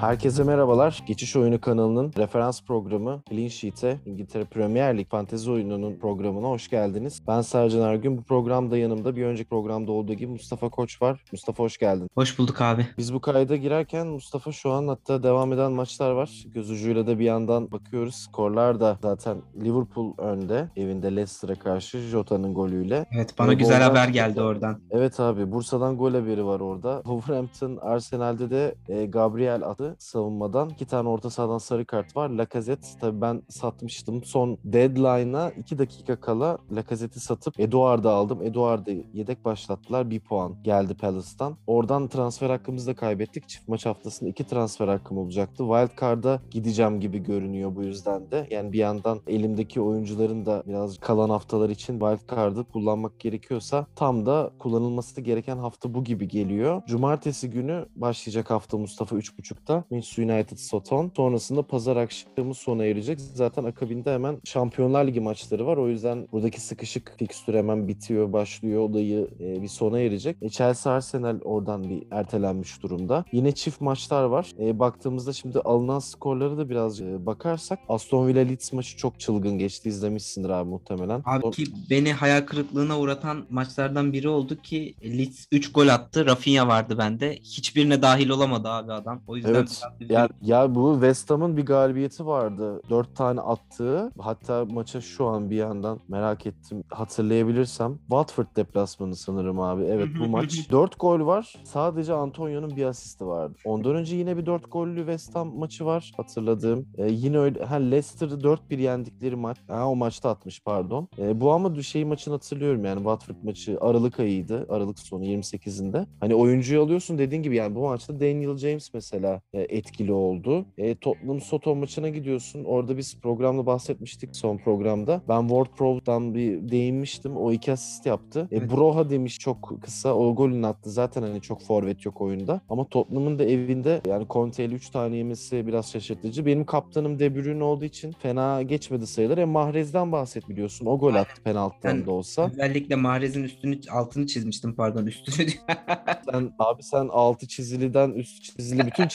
Herkese merhabalar. Geçiş Oyunu kanalının referans programı Clean Sheet'e İngiltere Premier Lig fantezi oyununun programına hoş geldiniz. Ben Sercan Ergün. Bu programda yanımda bir önceki programda olduğu gibi Mustafa Koç var. Mustafa hoş geldin. Hoş bulduk abi. Biz bu kayda girerken Mustafa şu an hatta devam eden maçlar var. Göz ucuyla da bir yandan bakıyoruz. Skorlar da zaten Liverpool önde. Evinde Leicester'a karşı Jota'nın golüyle. Evet bana Ve güzel haber geldi oradan. Evet abi Bursa'dan gol haberi var orada. Wolverhampton Arsenal'de de e, Gabriel adı savunmadan. iki tane orta sahadan sarı kart var. Lacazette tabii ben satmıştım. Son deadline'a 2 dakika kala Lacazette'i satıp Eduard'ı aldım. Eduard'ı yedek başlattılar. Bir puan geldi Palace'tan. Oradan transfer hakkımızı da kaybettik. Çift maç haftasında iki transfer hakkım olacaktı. Wildcard'a gideceğim gibi görünüyor bu yüzden de. Yani bir yandan elimdeki oyuncuların da biraz kalan haftalar için Wildcard'ı kullanmak gerekiyorsa tam da kullanılması gereken hafta bu gibi geliyor. Cumartesi günü başlayacak hafta Mustafa 3.30'da. Manchester United Soton. Sonrasında pazar akşamı sona erecek. Zaten akabinde hemen Şampiyonlar Ligi maçları var. O yüzden buradaki sıkışık fikstür hemen bitiyor, başlıyor. Olayı e, bir sona erecek. E, Chelsea Arsenal oradan bir ertelenmiş durumda. Yine çift maçlar var. E, baktığımızda şimdi alınan skorları da biraz e, bakarsak Aston Villa Leeds maçı çok çılgın geçti. İzlemişsindir abi muhtemelen. Abi ki beni hayal kırıklığına uğratan maçlardan biri oldu ki Leeds 3 gol attı. Rafinha vardı bende. Hiçbirine dahil olamadı abi adam. O yüzden Evet. Üzüldüm. Ya, ya bu West Ham'ın bir galibiyeti vardı. Dört tane attığı. Hatta maça şu an bir yandan merak ettim. Hatırlayabilirsem. Watford deplasmanı sanırım abi. Evet bu maç. Dört gol var. Sadece Antonio'nun bir asisti vardı. Ondan önce yine bir dört gollü West Ham maçı var hatırladığım. Ee, yine öyle. Ha Leicester'ı 4-1 yendikleri maç. Ha o maçta atmış pardon. Ee, bu ama şey maçını hatırlıyorum yani Watford maçı Aralık ayıydı. Aralık sonu 28'inde. Hani oyuncuyu alıyorsun dediğin gibi yani bu maçta Daniel James mesela e, etkili oldu. E, Tottenham Soto maçına gidiyorsun. Orada biz programda bahsetmiştik son programda. Ben Ward Prowse'dan bir değinmiştim. O iki asist yaptı. E, Evet. Broha demiş çok kısa. O golünü attı. Zaten hani çok forvet yok oyunda. Ama Tottenham'ın da evinde yani Conte'yle 3 tane yemesi biraz şaşırtıcı. Benim kaptanım De Bruyne olduğu için fena geçmedi sayılır. E Mahrez'den bahset biliyorsun. O gol attı penaltıdan Ben- da olsa. Özellikle Mahrez'in üstünü altını çizmiştim pardon üstünü. Sen abi sen altı çiziliden üst çizili bütün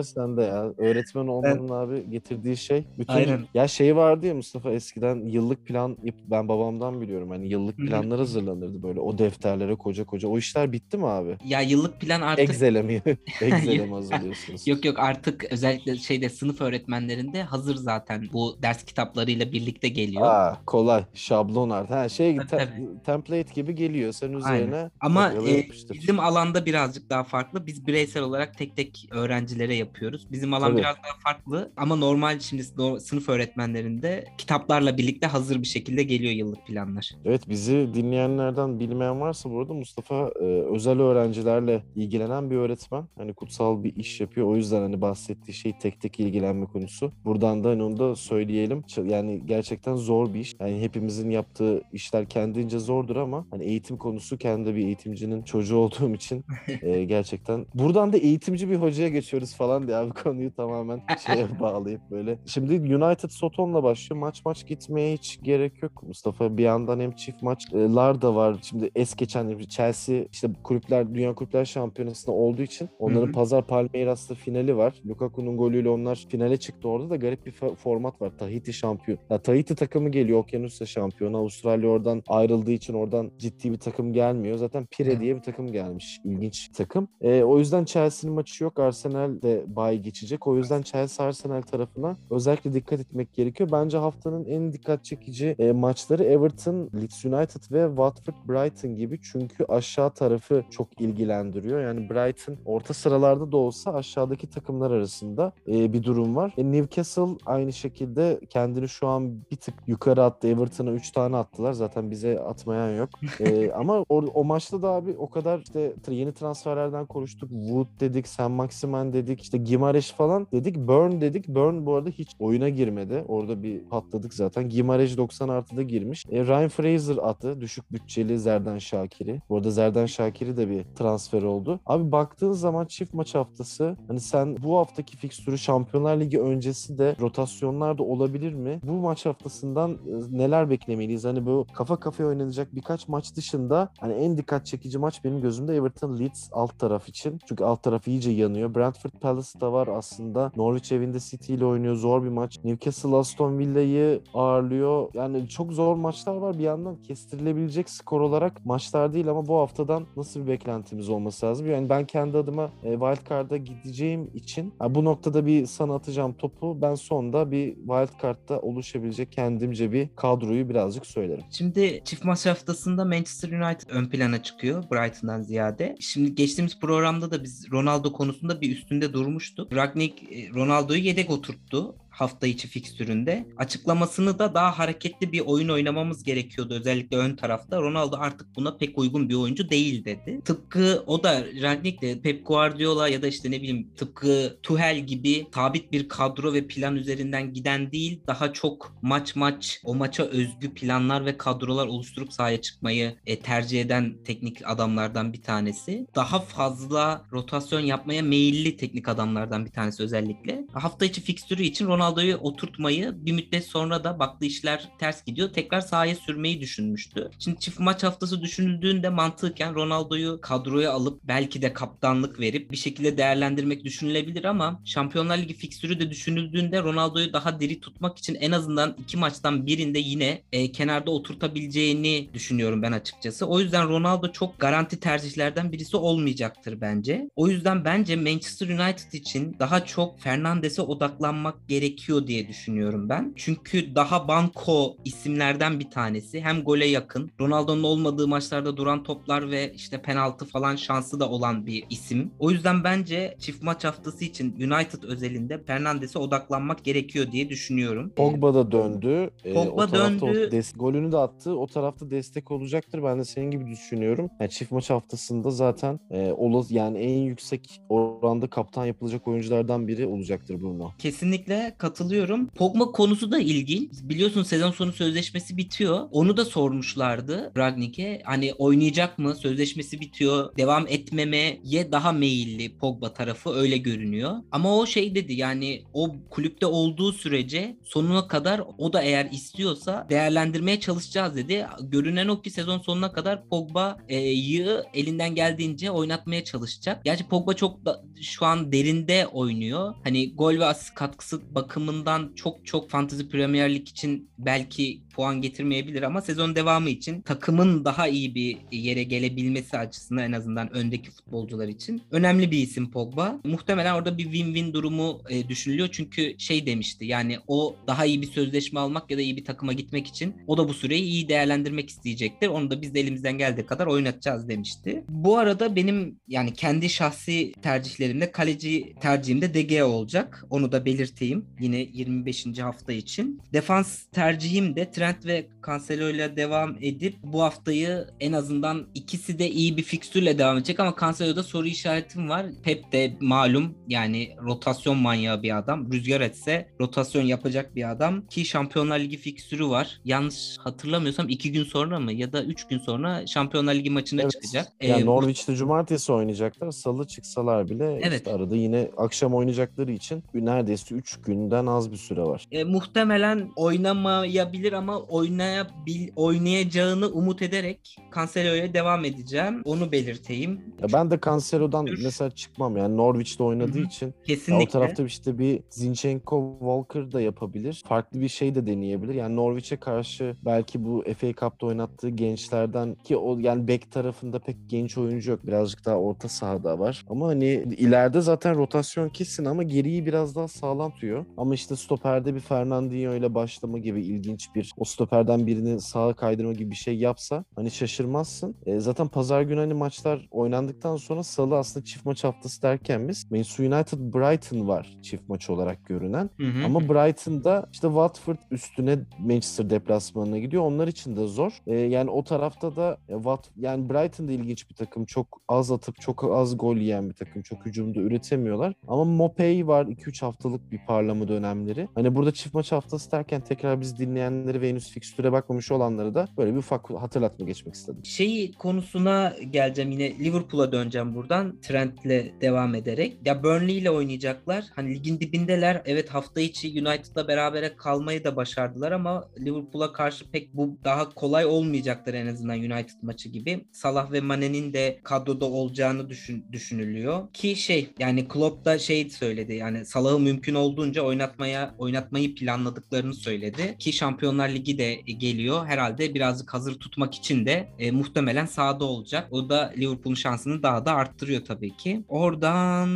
çizililer sende ya. Öğretmen olmanın abi getirdiği şey. Bütün Aynen. ya şey vardı ya Mustafa eskiden yıllık plan ben babamdan biliyorum. Hani yıllık planlar hazırlanırdı böyle o defterlere koca koca. O işler bitti mi abi? ya yıllık plan artık Excel'e mi? Excel'e mi hazırlıyorsunuz? Yok yok artık özellikle şeyde sınıf öğretmenlerinde hazır zaten bu ders kitaplarıyla birlikte geliyor. Aa, kolay. Şablon art. Ha şey Tabii, te- tabii. template gibi geliyor. Sen üzerine Ama kopyala e, bizim alanda birazcık daha farklı. Biz bireysel olarak tek tek öğrencilere yapıyoruz. Bizim alan Tabii. biraz daha farklı ama normal şimdi sınıf öğretmenlerinde kitaplarla birlikte hazır bir şekilde geliyor yıllık planlar. Evet bizi dinleyenlerden bilmeyen varsa burada Mustafa e, özel öğrencilerle ilgilenen bir öğretmen. Hani kutsal bir iş yapıyor. O yüzden hani bahsettiği şey tek tek ilgilenme konusu. Buradan da hani onu da söyleyelim. Yani gerçekten zor bir iş. Yani hepimizin yaptığı işler kendince zordur ama hani eğitim konusu kendi bir eğitimcinin çocuğu olduğum için e, gerçekten. Buradan da eğitimci bir hocaya geçiyoruz falan diye abi konuyu tamamen şeye bağlayıp böyle. Şimdi United Soton'la başlıyor. Maç maç gitmeye hiç gerek yok. Mustafa bir yandan hem çift maçlar da var. Şimdi es geçen Chelsea işte kulüpler Dünya Kulüpler Şampiyonası'nda olduğu için onların Hı hı. pazar Palmeiras'ta finali var. Lukaku'nun golüyle onlar finale çıktı orada da garip bir format var. Tahiti şampiyon. Ya Tahiti takımı geliyor Okyanusya şampiyonu. Avustralya oradan ayrıldığı için oradan ciddi bir takım gelmiyor. Zaten Pire diye bir takım gelmiş. İlginç bir takım. E, o yüzden Chelsea'nin maçı yok. Arsenal de bay geçecek. O yüzden Chelsea Arsenal tarafına özellikle dikkat etmek gerekiyor. Bence haftanın en dikkat çekici e, maçları Everton, Leeds United ve Watford Brighton gibi. Çünkü aşağı tarafı çok ilgilendiriyor. Yani Brighton orta sıralarda da olsa aşağıdaki takımlar arasında e, bir durum var. E, Newcastle aynı şekilde kendini şu an bir tık yukarı attı. Everton'a 3 tane attılar. Zaten bize atmayan yok. E, ama o, o maçta da abi o kadar işte yeni transferlerden konuştuk. Wood dedik, Sam Maximan dedik, işte Gimareş falan dedik. Burn dedik. Burn bu arada hiç oyuna girmedi. Orada bir patladık zaten. Gimareş 90 artıda girmiş. E, Ryan Fraser attı. Düşük bütçeli Zerdan Şakir'i. Bu arada Zerdan Şakir'i de bir transfer oldu. Abi baktığın zaman çift maç haftası hani sen bu haftaki fikstürü Şampiyonlar Ligi öncesi de rotasyonlar da olabilir mi? Bu maç haftasından e, neler beklemeliyiz? Hani bu kafa kafaya oynanacak birkaç maç dışında hani en dikkat çekici maç benim gözümde Everton Leeds alt taraf için. Çünkü alt taraf iyice yanıyor. Brentford Palace da var aslında. Norwich evinde City ile oynuyor. Zor bir maç. Newcastle Aston Villa'yı ağırlıyor. Yani çok zor maçlar var. Bir yandan kestirilebilecek skor olarak maçlar değil ama bu haftadan nasıl bir beklentimiz olması lazım? Yani ben kendi adıma e, wildcard'a gideceğim için bu noktada bir sana atacağım topu. Ben sonda bir wildcard'da oluşabilecek kendimce bir kadroyu birazcık söylerim. Şimdi çift maç haftasında Manchester United ön plana çıkıyor Brighton'dan ziyade. Şimdi geçtiğimiz programda da biz Ronaldo konusunda bir üstünde durmuştuk. Ragnik e, Ronaldo'yu yedek oturttu hafta içi fikstüründe. Açıklamasını da daha hareketli bir oyun oynamamız gerekiyordu özellikle ön tarafta. Ronaldo artık buna pek uygun bir oyuncu değil dedi. Tıpkı o da Rangnick de Pep Guardiola ya da işte ne bileyim tıpkı Tuhel gibi sabit bir kadro ve plan üzerinden giden değil daha çok maç maç o maça özgü planlar ve kadrolar oluşturup sahaya çıkmayı e, tercih eden teknik adamlardan bir tanesi. Daha fazla rotasyon yapmaya meyilli teknik adamlardan bir tanesi özellikle. Hafta içi fikstürü için Ronaldo Ronaldo'yu oturtmayı bir müddet sonra da baktı işler ters gidiyor. Tekrar sahaya sürmeyi düşünmüştü. Şimdi çift maç haftası düşünüldüğünde mantıken Ronaldo'yu kadroya alıp belki de kaptanlık verip bir şekilde değerlendirmek düşünülebilir ama Şampiyonlar Ligi fikstürü de düşünüldüğünde Ronaldo'yu daha diri tutmak için en azından iki maçtan birinde yine e, kenarda oturtabileceğini düşünüyorum ben açıkçası. O yüzden Ronaldo çok garanti tercihlerden birisi olmayacaktır bence. O yüzden bence Manchester United için daha çok Fernandes'e odaklanmak gerekiyor gerekiyor diye düşünüyorum ben. Çünkü daha banko isimlerden bir tanesi. Hem gole yakın. Ronaldo'nun olmadığı maçlarda duran toplar ve işte penaltı falan şansı da olan bir isim. O yüzden bence çift maç haftası için United özelinde Fernandes'e odaklanmak gerekiyor diye düşünüyorum. Pogba da döndü. Pogba ee, döndü. Des- golünü de attı. O tarafta destek olacaktır. Ben de senin gibi düşünüyorum. Yani çift maç haftasında zaten e, ola, yani en yüksek oranda kaptan yapılacak oyunculardan biri olacaktır Bruno. Kesinlikle katılıyorum. Pogba konusu da ilginç. Biliyorsun sezon sonu sözleşmesi bitiyor. Onu da sormuşlardı Ragnik'e. Hani oynayacak mı? Sözleşmesi bitiyor. Devam etmemeye daha meyilli Pogba tarafı öyle görünüyor. Ama o şey dedi yani o kulüpte olduğu sürece sonuna kadar o da eğer istiyorsa değerlendirmeye çalışacağız dedi. Görünen o ki sezon sonuna kadar Pogba'yı elinden geldiğince oynatmaya çalışacak. Gerçi Pogba çok da şu an derinde oynuyor. Hani gol ve asist katkısı bakımından çok çok Fantasy Premier Lig için belki puan getirmeyebilir ama sezon devamı için takımın daha iyi bir yere gelebilmesi açısından en azından öndeki futbolcular için önemli bir isim Pogba. Muhtemelen orada bir win-win durumu e, düşünülüyor çünkü şey demişti yani o daha iyi bir sözleşme almak ya da iyi bir takıma gitmek için o da bu süreyi iyi değerlendirmek isteyecektir. Onu da biz de elimizden geldiği kadar oynatacağız demişti. Bu arada benim yani kendi şahsi tercihlerimde kaleci tercihimde De Gea olacak. Onu da belirteyim. Yine 25. hafta için. Defans tercihim de Trent ve Cancelo ile devam edip bu haftayı en azından ikisi de iyi bir fikstürle devam edecek ama Cancelo'da soru işaretim var. Pep de malum yani rotasyon manyağı bir adam. Rüzgar etse rotasyon yapacak bir adam ki Şampiyonlar Ligi fikstürü var. Yanlış hatırlamıyorsam iki gün sonra mı ya da üç gün sonra Şampiyonlar Ligi maçına Evet. çıkacak. Yani Ee, Norwich'te cumartesi oynayacaklar. Salı çıksalar bile Evet. işte arada yine akşam oynayacakları için neredeyse 3 günden az bir süre var. E, muhtemelen oynamayabilir ama oynayabil oynayacağını umut ederek Cancelo'ya devam edeceğim. Onu belirteyim. Ya ben de Cancelo'dan Dur. mesela çıkmam yani Norwich'te oynadığı Hı hı. için Ya Kesinlikle. o tarafta işte bir Zinchenko Walker da yapabilir. Farklı bir şey de deneyebilir. Yani Norwich'e karşı belki bu FA Cup'ta oynattığı gençlerden ki o yani bek tarafında pek genç oyuncu yok. Birazcık daha orta sahada var. Ama hani ileride zaten rotasyon kesin ama geriyi biraz daha sağlam tutuyor. Ama işte stoperde bir Fernandinho ile başlama gibi ilginç bir o stoperden birini sağa kaydırma gibi bir şey yapsa hani şaşırmazsın. E, zaten pazar günü hani maçlar oynandıktan sonra salı aslında çift maç haftası derken biz Manchester United Brighton var çift maç olarak görünen. Hı hı. Ama Brighton'da işte Watford üstüne Manchester deplasmanına gidiyor. Onlar için de zor. E, yani o tarafta da e, Wat yani Brighton da ilginç bir takım. Çok az atıp çok az gol yiyen bir takım. Çok hücumda üretemiyorlar. Ama Mopey var 2-3 haftalık bir parlama dönemleri. Hani burada çift maç haftası derken tekrar biz dinleyenleri ve henüz fikstüre bakmamış olanları da böyle bir ufak hatırlatma geçmek istedim. Şeyi konusuna geleceğim yine Liverpool'a döneceğim buradan Trent'le devam ederek. Ya Burnley ile oynayacaklar. Hani ligin dibindeler. Evet hafta içi United'la berabere kalmayı da başardılar ama Liverpool'a karşı pek bu daha kolay olmayacaktır en azından United maçı gibi. Salah ve Mane'nin de kadroda olacağını düşün, düşünülüyor. Ki şey yani Klopp da şey söyledi yani Salah'ı mümkün olduğunca oynatmaya oynatmayı planladıklarını söyledi. Ki Şampiyonlar Ligi de geliyor. Herhalde birazcık hazır tutmak için de e, muhtemelen sahada olacak. O da Liverpool'un şansını daha da arttırıyor tabii ki. Oradan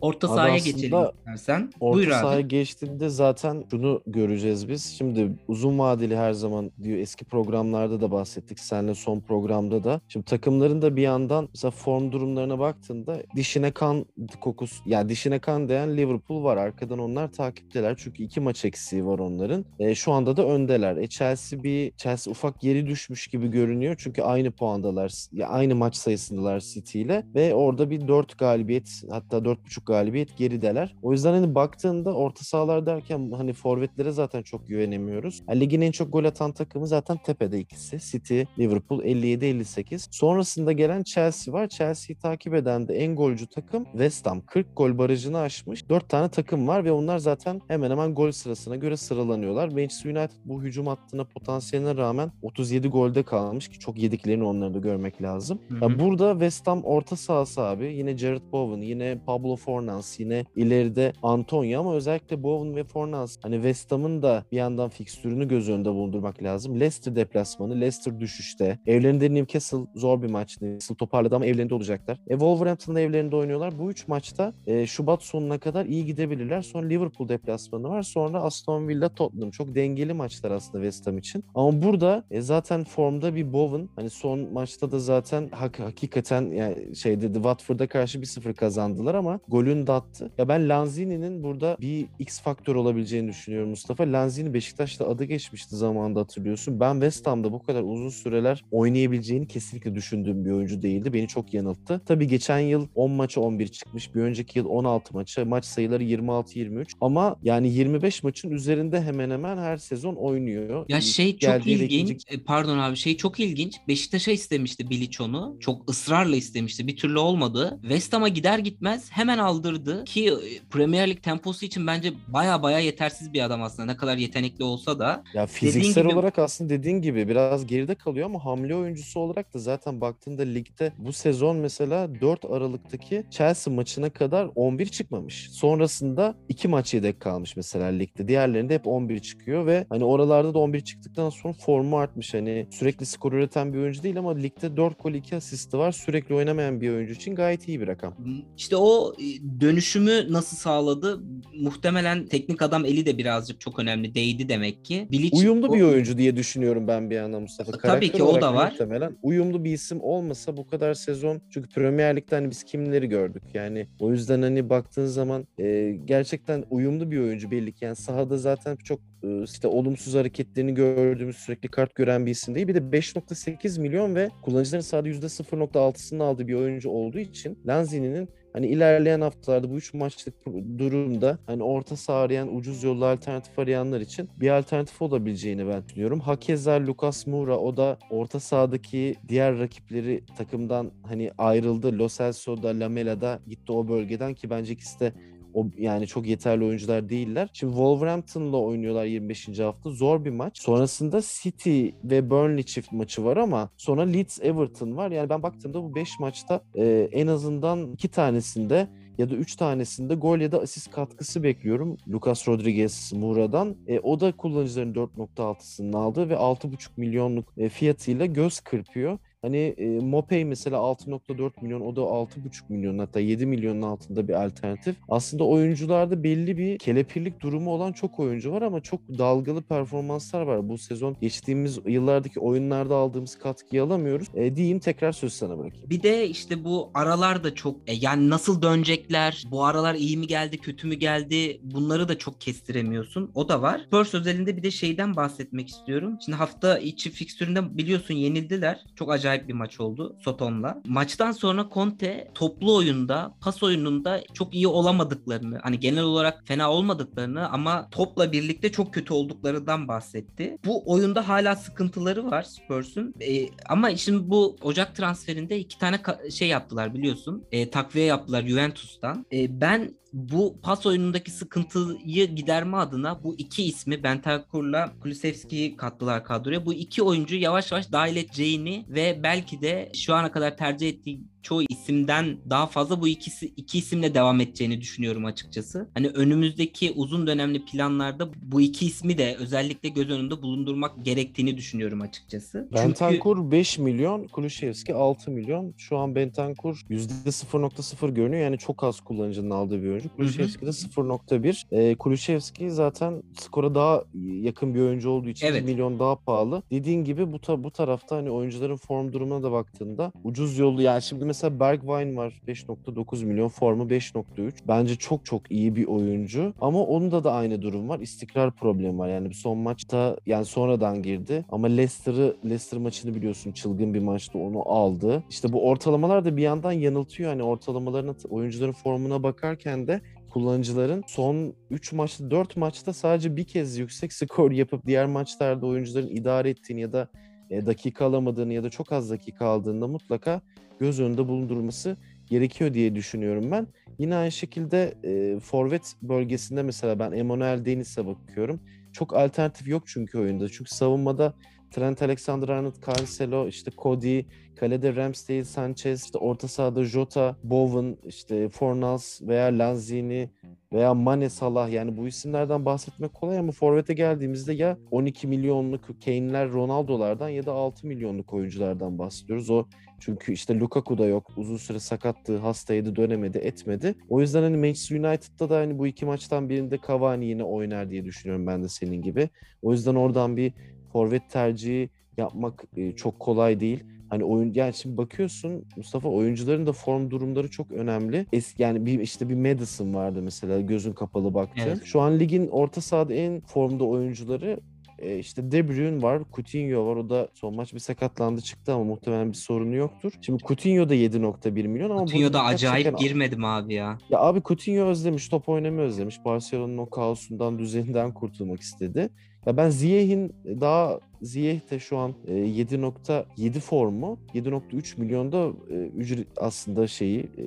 orta Abi sahaya geçelim istersen. Orta Buyur sahaya abi. geçtiğinde zaten şunu göreceğiz biz. Şimdi uzun vadeli her zaman diyor eski programlarda da bahsettik. Seninle son programda da. Şimdi takımların da bir yandan mesela form durumlarına baktığında dişine kan kokusu yani dişine kan değen Liverpool var. Arkadan onlar takipteler. Çünkü iki maç eksiği var onların. E, şu anda da öndeler. E, Chelsea bir Chelsea ufak geri düşmüş gibi görünüyor. Çünkü aynı puandalar. Ya aynı maç sayısındalar City ile ve orada bir 4 galibiyet hatta 4.5 galibiyet gerideler. O yüzden hani baktığında orta sahalar derken hani forvetlere zaten çok güvenemiyoruz. Yani ligin en çok gol atan takımı zaten tepede ikisi. City, Liverpool 57-58. Sonrasında gelen Chelsea var. Chelsea'yi takip eden de en golcü takım West Ham. 40 gol barajını aşmış. 4 tane takım var ve onlar zaten hemen hemen gol sırasına göre sıralanıyorlar. Manchester United bu hücum hattına potansiyeline rağmen 37 golde kalmış ki çok yediklerini onları da görmek lazım. Hı hı. Ya burada West Ham orta sahası abi. Yine Jared Bowen, yine Pablo Fornals, yine ileride Antonio ama özellikle Bowen ve Fornals hani West Ham'ın da bir yandan fikstürünü göz önünde bulundurmak lazım. Leicester deplasmanı, Leicester düşüşte. Evlerinde Newcastle zor bir maç. Newcastle toparladı ama evlerinde olacaklar. E Wolverhampton'da evlerinde oynuyorlar. Bu üç maçta e, Şubat sonuna kadar iyi gidebilirler. Sonra Liverpool deplasmanı var. Sonra Aston Villa, Tottenham. Çok dengeli maçlar aslında West Ham için. Ama burada e, zaten formda bir Bowen. Hani son maçta da zaten hak, hakikaten yani şeyde de Watford'a karşı 1-0 kazandılar ama golün de attı. Ya ben Lanzini'nin burada bir X faktör olabileceğini düşünüyorum Mustafa. Lanzini Beşiktaş'ta adı geçmişti zamanında hatırlıyorsun. Ben West Ham'da bu kadar uzun süreler oynayabileceğini kesinlikle düşündüğüm bir oyuncu değildi. Beni çok yanılttı. Tabii geçen yıl 10 maça 11 çıkmış. Bir önceki yıl 16 maça. Maç sayıları 26-23. Ama yani 25 maçın üzerinde hemen hemen her sezon oynuyor. Ya şey çok ilginç. ikinci- E, Pardon abi şey çok ilginç. Beşiktaş'a istemişti Bilic onu. Çok ısrarla istemişti. Bir türlü olmadı. West Ham'a gider gitmez hemen aldırdı. Ki e, Premier Lig temposu için bence baya baya yetersiz bir adam aslında. Ne kadar yetenekli olsa da. Ya fiziksel gibi- olarak aslında dediğin gibi biraz geride kalıyor ama hamle oyuncusu olarak da zaten baktığında ligde bu sezon mesela 4 Aralık'taki Chelsea maçına kadar 11 çıkmamış. Sonrasında 2 maç yedek kalmış mesela ligde. Diğerlerinde hep 11 çıkıyor ve hani oralarda da 11 çıktıktan sonra formu artmış. Hani sürekli skor üreten bir oyuncu değil ama ligde 4 gol 2 asisti var. Sürekli oynamayan bir oyuncu için gayet iyi bir rakam. İşte o e, dönüşümü nasıl sağladı? Muhtemelen teknik adam eli de birazcık çok önemli. Değdi demek ki. Bilic Uyumlu o- bir oyuncu diye düşünüyorum ben bir yandan Mustafa. Tabii Karakter ki o da var. Muhtemelen uyumlu bir isim olmasa bu kadar sezon çünkü Premier Lig'de hani biz kimleri gördük yani o yüzden hani baktığın zaman e, gerçekten uyumlu bir oyuncu belli ki yani sahada zaten çok işte olumsuz hareketlerini gördüğümüz sürekli kart gören bir isim değil. Bir de 5.8 milyon ve kullanıcıların sadece %0.6'sını aldığı bir oyuncu olduğu için Lanzini'nin Hani ilerleyen haftalarda bu üç maçlık durumda hani orta saha arayan ucuz yollu alternatif arayanlar için bir alternatif olabileceğini ben düşünüyorum. Hakeza Lucas Moura o da orta sahadaki diğer rakipleri takımdan hani ayrıldı. Lo Celso'da, Lamela'da gitti o bölgeden ki bence ikisi de o yani çok yeterli oyuncular değiller. Şimdi Wolverhampton'la oynuyorlar 25. hafta. Zor bir maç. Sonrasında City ve Burnley çift maçı var ama sonra Leeds Everton var. Yani ben baktığımda bu 5 maçta e, en azından 2 tanesinde ya da 3 tanesinde gol ya da asist katkısı bekliyorum. Lucas Rodriguez Moura'dan. E, o da kullanıcıların 4.6'sını aldı ve 6.5 milyonluk e, fiyatıyla göz kırpıyor. Hani e, Mopey mesela 6.4 milyon o da 6.5 milyon hatta 7 milyonun altında bir alternatif. Aslında oyuncularda belli bir kelepirlik durumu olan çok oyuncu var ama çok dalgalı performanslar var. Bu sezon geçtiğimiz yıllardaki oyunlarda aldığımız katkıyı alamıyoruz. E, diyeyim tekrar söz sana bırakayım. Bir de işte bu aralar da çok e, yani nasıl dönecekler? Bu aralar iyi mi geldi, kötü mü geldi? Bunları da çok kestiremiyorsun. O da var. Spurs özelinde bir de şeyden bahsetmek istiyorum. Şimdi hafta içi fikstüründe biliyorsun yenildiler. Çok acayip acayip bir maç oldu Soton'la. Maçtan sonra Conte toplu oyunda, pas oyununda çok iyi olamadıklarını, hani genel olarak fena olmadıklarını ama topla birlikte çok kötü olduklarından bahsetti. Bu oyunda hala sıkıntıları var Spurs'un. E, ama şimdi bu Ocak transferinde iki tane şey yaptılar biliyorsun. E, takviye yaptılar Juventus'tan. E, ben bu pas oyunundaki sıkıntıyı giderme adına bu iki ismi Bentancur'la Kulusevski'yi kattılar kadroya. Bu iki oyuncu yavaş yavaş dahil edeceğini ve belki de şu ana kadar tercih ettiği çoğu isimden daha fazla bu ikisi iki isimle devam edeceğini düşünüyorum açıkçası. Hani önümüzdeki uzun dönemli planlarda bu iki ismi de özellikle göz önünde bulundurmak gerektiğini düşünüyorum açıkçası. Bentancur Çünkü... 5 milyon, Kulüşevski 6 milyon. Şu an Bentancur %0.0 görünüyor. Yani çok az kullanıcının aldığı bir oyuncu. Kulüşevski de 0.1. E, Kulüşevski zaten skora daha yakın bir oyuncu olduğu için evet. 1 milyon daha pahalı. Dediğin gibi bu ta, bu tarafta hani oyuncuların form durumuna da baktığında ucuz yolu yani şimdi mesela Bergwijn var 5.9 milyon formu 5.3. Bence çok çok iyi bir oyuncu ama onda da aynı durum var. İstikrar problemi var. Yani son maçta yani sonradan girdi ama Leicester'ı Leicester maçını biliyorsun çılgın bir maçtı onu aldı. İşte bu ortalamalar da bir yandan yanıltıyor. Hani ortalamalarına oyuncuların formuna bakarken de kullanıcıların son 3 maçta 4 maçta sadece bir kez yüksek skor yapıp diğer maçlarda oyuncuların idare ettiğini ya da e, dakika alamadığını ya da çok az dakika aldığında mutlaka göz önünde bulundurulması gerekiyor diye düşünüyorum ben. Yine aynı şekilde e, forvet bölgesinde mesela ben Emmanuel Deniz'e bakıyorum. Çok alternatif yok çünkü oyunda. Çünkü savunmada Trent Alexander-Arnold, Cancelo, işte Cody, kalede Ramsdale, Sanchez, işte orta sahada Jota, Bowen, işte Fornals veya Lanzini veya Mane Salah yani bu isimlerden bahsetmek kolay ama forvete geldiğimizde ya 12 milyonluk Kane'ler, Ronaldo'lardan ya da 6 milyonluk oyunculardan bahsediyoruz. O çünkü işte Lukaku da yok. Uzun süre sakattı, hastaydı, dönemedi, etmedi. O yüzden hani Manchester United'da da hani bu iki maçtan birinde Cavani yine oynar diye düşünüyorum ben de senin gibi. O yüzden oradan bir forvet tercihi yapmak e, çok kolay değil. Hani oyun yani şimdi bakıyorsun Mustafa oyuncuların da form durumları çok önemli. Eski yani bir işte bir Madison vardı mesela gözün kapalı baktı. Evet. Şu an ligin orta sahada en formda oyuncuları e, işte De Bruyne var, Coutinho var. O da son maç bir sakatlandı çıktı ama muhtemelen bir sorunu yoktur. Şimdi Coutinho da 7.1 milyon ama Coutinho da acayip çeken... girmedim abi ya. Ya abi Coutinho özlemiş, top oynamayı özlemiş. Barcelona'nın o kaosundan, düzeninden kurtulmak istedi. Ya ben Ziyeh'in daha Ziyeh de şu an 7.7 e, formu 7.3 milyonda e, ücret aslında şeyi e,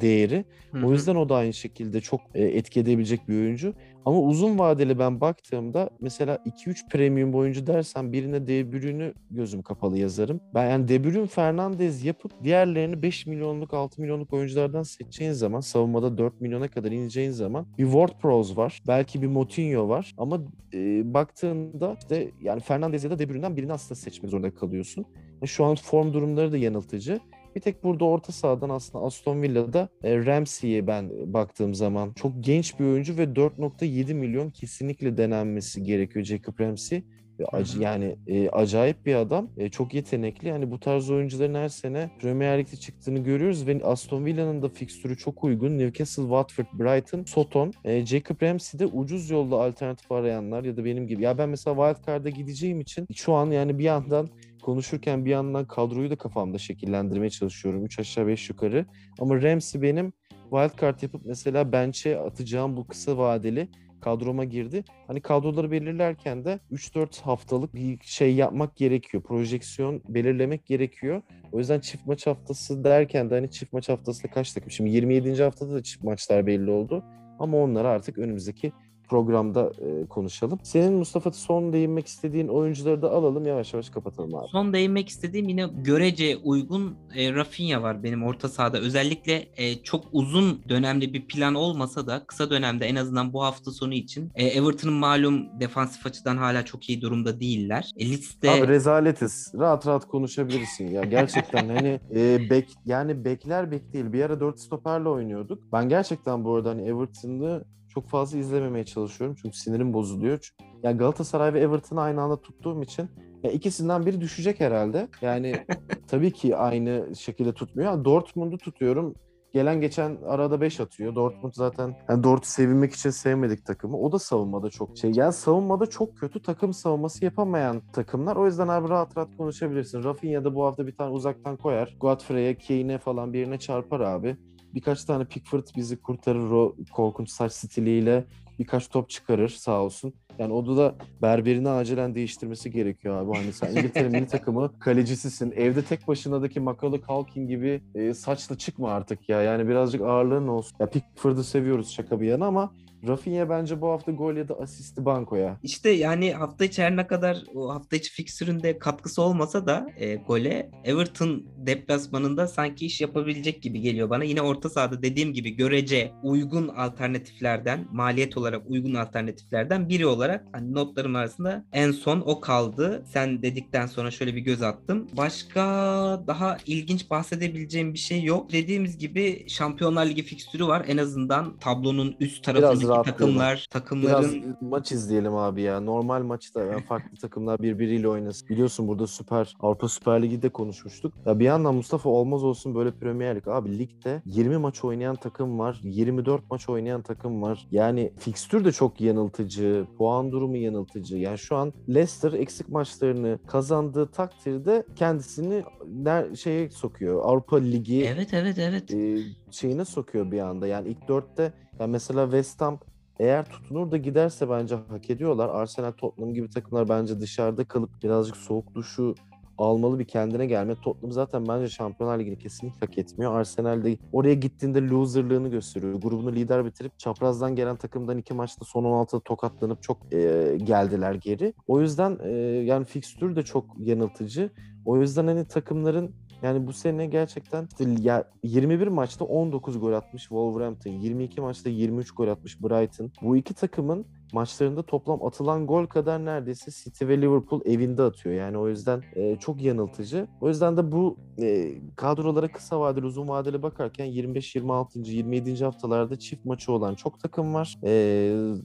değeri. Hı-hı. O yüzden o da aynı şekilde çok etki edebilecek bir oyuncu. Ama uzun vadeli ben baktığımda mesela 2-3 premium oyuncu dersen birine De Bruyne'ü gözüm kapalı yazarım. Ben yani De Bruyne Fernandez yapıp diğerlerini 5 milyonluk 6 milyonluk oyunculardan seçeceğin zaman savunmada 4 milyona kadar ineceğin zaman bir Ward-Prowse var. Belki bir Moutinho var. Ama e, baktığında işte yani Fernandez ya da De Bruyne'den birini aslında seçmek zorunda kalıyorsun. Yani şu an form durumları da yanıltıcı. Bir tek burada orta sahadan aslında Aston Villa'da e, Ramsey'e ben baktığım zaman çok genç bir oyuncu ve 4.7 milyon kesinlikle denenmesi gerekiyor Jacob Ramsey. Ac- yani e, acayip bir adam. E, çok yetenekli. Yani bu tarz oyuncuların her sene Premier Lig'de çıktığını görüyoruz ve Aston Villa'nın da fikstürü çok uygun. Newcastle, Watford, Brighton, Soton. E, Jacob Ramsey'de ucuz yolda alternatif arayanlar ya da benim gibi. Ya ben mesela Wildcard'a gideceğim için şu an yani bir yandan konuşurken bir yandan kadroyu da kafamda şekillendirmeye çalışıyorum. 3 aşağı 5 yukarı. Ama Ramsey benim wildcard yapıp mesela bench'e atacağım bu kısa vadeli kadroma girdi. Hani kadroları belirlerken de 3-4 haftalık bir şey yapmak gerekiyor. Projeksiyon belirlemek gerekiyor. O yüzden çift maç haftası derken de hani çift maç haftasında kaç takım? Şimdi 27. haftada da çift maçlar belli oldu. Ama onları artık önümüzdeki programda e, konuşalım. Senin Mustafa son değinmek istediğin oyuncuları da alalım yavaş yavaş kapatalım abi. Son değinmek istediğim yine görece uygun e, Rafinha var benim orta sahada. Özellikle e, çok uzun dönemli bir plan olmasa da kısa dönemde en azından bu hafta sonu için e, Everton'ın malum defansif açıdan hala çok iyi durumda değiller. E, liste Abi rezaletiz. Rahat rahat konuşabilirsin ya. Gerçekten hani e, bek yani bekler bek değil. Bir ara 4 stoperle oynuyorduk. Ben gerçekten bu arada hani Everton'ı çok fazla izlememeye çalışıyorum. Çünkü sinirim bozuluyor. Yani Galatasaray ve Everton'ı aynı anda tuttuğum için ya ikisinden biri düşecek herhalde. Yani tabii ki aynı şekilde tutmuyor. Yani Dortmund'u tutuyorum. gelen geçen arada 5 atıyor. Dortmund zaten yani Dortmund'u sevinmek için sevmedik takımı. O da savunmada çok şey. Yani savunmada çok kötü takım savunması yapamayan takımlar. O yüzden abi rahat rahat konuşabilirsin. Rafinha da bu hafta bir tane uzaktan koyar. Godfrey'e, Kane'e falan birine çarpar abi. Birkaç tane Pickford bizi kurtarır o korkunç saç stiliyle. Birkaç top çıkarır sağ olsun. Yani o da berberini acilen değiştirmesi gerekiyor abi. Hani sen İngiltere milli takımı kalecisisin. Evde tek başınadaki Macaulay Culkin gibi e, saçla çıkma artık ya. Yani birazcık ağırlığın olsun. Ya Pickford'u seviyoruz şaka bir yana ama Rafinha bence bu hafta gol ya da asisti bankoya. İşte yani hafta içi her ne kadar o hafta içi fikstüründe katkısı olmasa da e, gole Everton deplasmanında sanki iş yapabilecek gibi geliyor bana. Yine orta sahada dediğim gibi görece uygun alternatiflerden, maliyet olarak uygun alternatiflerden biri olarak hani notlarım arasında en son o kaldı. Sen dedikten sonra şöyle bir göz attım. Başka daha ilginç bahsedebileceğim bir şey yok. Dediğimiz gibi Şampiyonlar Ligi fikstürü var. En azından tablonun üst tarafındaki. Takımlar, takımların Biraz maç izleyelim abi ya. Normal maçta yani farklı takımlar birbiriyle oynasın. Biliyorsun burada Süper Avrupa Süper Ligi de konuşmuştuk. Ya bir yandan Mustafa olmaz olsun böyle Premier Lig. Abi ligde 20 maç oynayan takım var. 24 maç oynayan takım var. Yani fikstür de çok yanıltıcı. Puan durumu yanıltıcı. Yani şu an Leicester eksik maçlarını kazandığı takdirde kendisini şeye sokuyor. Avrupa Ligi Evet evet evet. e, şeyine sokuyor bir anda. Yani ilk dörtte yani mesela West Ham eğer tutunur da giderse bence hak ediyorlar. Arsenal, Tottenham gibi takımlar bence dışarıda kalıp birazcık soğuk duşu almalı bir kendine gelme. Tottenham zaten bence Şampiyonlar Ligi'ni kesinlikle hak etmiyor. Arsenal de oraya gittiğinde loserlığını gösteriyor. Grubunu lider bitirip çaprazdan gelen takımdan iki maçta son 16'da tokatlanıp çok e, geldiler geri. O yüzden e, yani fikstür de çok yanıltıcı. O yüzden hani takımların yani bu sene gerçekten ya 21 maçta 19 gol atmış Wolverhampton, 22 maçta 23 gol atmış Brighton. Bu iki takımın maçlarında toplam atılan gol kadar neredeyse City ve Liverpool evinde atıyor. Yani o yüzden e, çok yanıltıcı. O yüzden de bu e, kadrolara kısa vadeli uzun vadeli bakarken 25, 26. 27. haftalarda çift maçı olan çok takım var. E,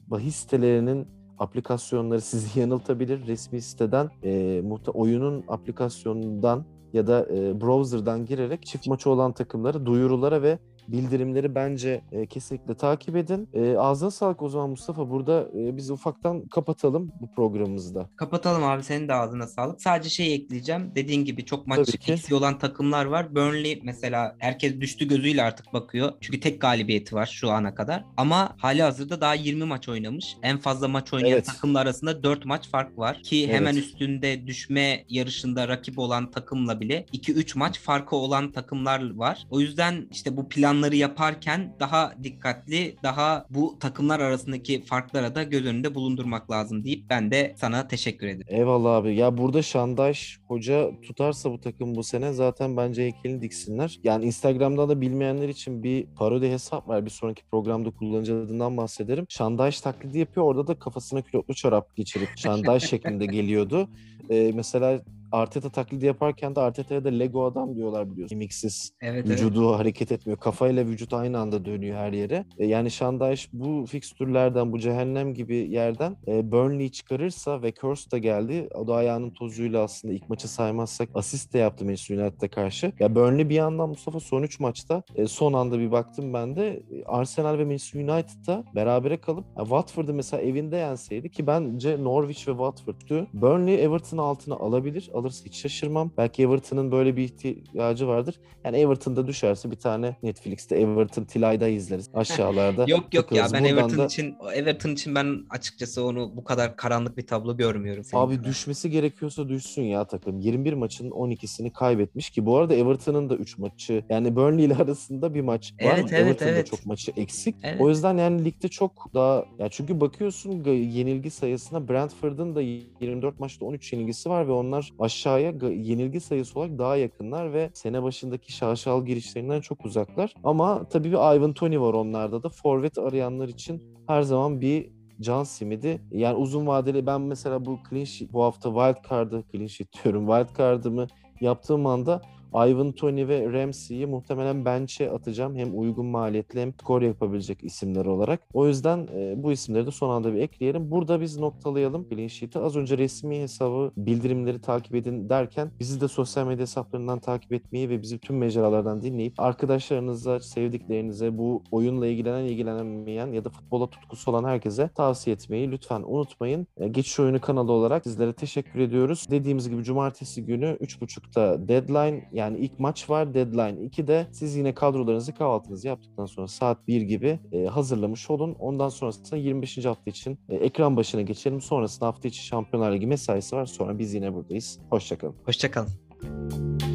bahis sitelerinin aplikasyonları sizi yanıltabilir. Resmi siteden e, muhta oyunun aplikasyonundan ya da e, browser'dan girerek çift maçı olan takımları duyurulara ve bildirimleri bence e, kesinlikle takip edin. E, ağzına sağlık o zaman Mustafa. Burada e, biz ufaktan kapatalım bu programımızda. Kapatalım abi senin de ağzına sağlık. Sadece şey ekleyeceğim. Dediğin gibi çok maç eksiği olan takımlar var. Burnley mesela herkes düştü gözüyle artık bakıyor. Çünkü tek galibiyeti var şu ana kadar. Ama hali hazırda daha 20 maç oynamış. En fazla maç oynayan Evet. takımlar arasında 4 maç fark var. Ki Evet. hemen üstünde düşme yarışında rakip olan takımla bile 2-3 maç farkı olan takımlar var. O yüzden işte bu planları yaparken daha dikkatli, daha bu takımlar arasındaki farklara da göz önünde bulundurmak lazım deyip ben de sana teşekkür ederim. Eyvallah abi. Ya burada Şandaş hoca tutarsa bu takım bu sene zaten bence heykelini diksinler. Yani Instagram'da da bilmeyenler için bir parodi hesap var. Bir sonraki programda kullanıcı adından bahsederim. Şandaş taklidi yapıyor. Orada da kafasına külotlu çorap geçirip Şandaş şeklinde geliyordu. Ee, mesela Arteta taklidi yaparken de Arteta'ya da Lego adam diyorlar biliyorsun. Kemiksiz. Evet, evet. Vücudu hareket etmiyor. Kafayla vücut aynı anda dönüyor her yere. E, yani Şandaş bu fikstürlerden, bu cehennem gibi yerden e, Burnley'i çıkarırsa ve Curse da geldi. O da ayağının tozuyla aslında ilk maçı saymazsak asist de yaptı Manchester United'a karşı. Ya Burnley bir yandan Mustafa son 3 maçta e, son anda bir baktım ben de Arsenal ve Manchester United'da berabere kalıp ya Watford'ı mesela evinde yenseydi ki bence Norwich ve Watford'tu. Burnley Everton'ın altına alabilir. Alırsa hiç şaşırmam. Belki Everton'ın böyle bir ihtiyacı vardır. Yani Everton'da düşerse bir tane Netflix'te Everton Tilay'da izleriz aşağılarda. Yok yok ya ben Buradan Everton da- için Everton için ben açıkçası onu bu kadar karanlık bir tablo görmüyorum. Abi kadar. düşmesi gerekiyorsa düşsün ya takım. 21 maçın 12'sini kaybetmiş ki bu arada Everton'ın da 3 maçı yani Burnley ile arasında bir maç var. Evet, evet, Everton'da evet. çok maçı eksik. Evet. O yüzden yani ligde çok daha ya çünkü bakıyorsun yenilgi sayısına Brentford'un da 24 maçta 13 yenilgisi var ve onlar aşağıya yenilgi sayısı olarak daha yakınlar ve sene başındaki şaşal girişlerinden çok uzaklar. Ama tabii bir Ivan Toney var onlarda da. Forvet arayanlar için her zaman bir can simidi. Yani uzun vadeli ben mesela bu clean sheet, bu hafta wild card'ı clean sheet diyorum wild card'ımı yaptığım anda Ivan Tony ve Ramsey'yi muhtemelen bench'e atacağım. Hem uygun maliyetli hem skor yapabilecek isimler olarak. O yüzden e, bu isimleri de son anda bir ekleyelim. Burada biz noktalayalım clean sheet'i. Az önce resmi hesabı bildirimleri takip edin derken bizi de sosyal medya hesaplarından takip etmeyi ve bizi tüm mecralardan dinleyip arkadaşlarınıza, sevdiklerinize, bu oyunla ilgilenen, ilgilenmeyen ya da futbola tutkusu olan herkese tavsiye etmeyi lütfen unutmayın. E, Geçiş Oyunu kanalı olarak sizlere teşekkür ediyoruz. Dediğimiz gibi cumartesi günü 3.30'da deadline yani ilk maç var. Deadline 2'de siz yine kadrolarınızı kahvaltınızı yaptıktan sonra saat 1 gibi e, hazırlamış olun. Ondan sonrasında 25. hafta için e, ekran başına geçelim. Sonrasında hafta içi Şampiyonlar Ligi mesaisi var. Sonra biz yine buradayız. Hoşçakalın. Hoşçakalın.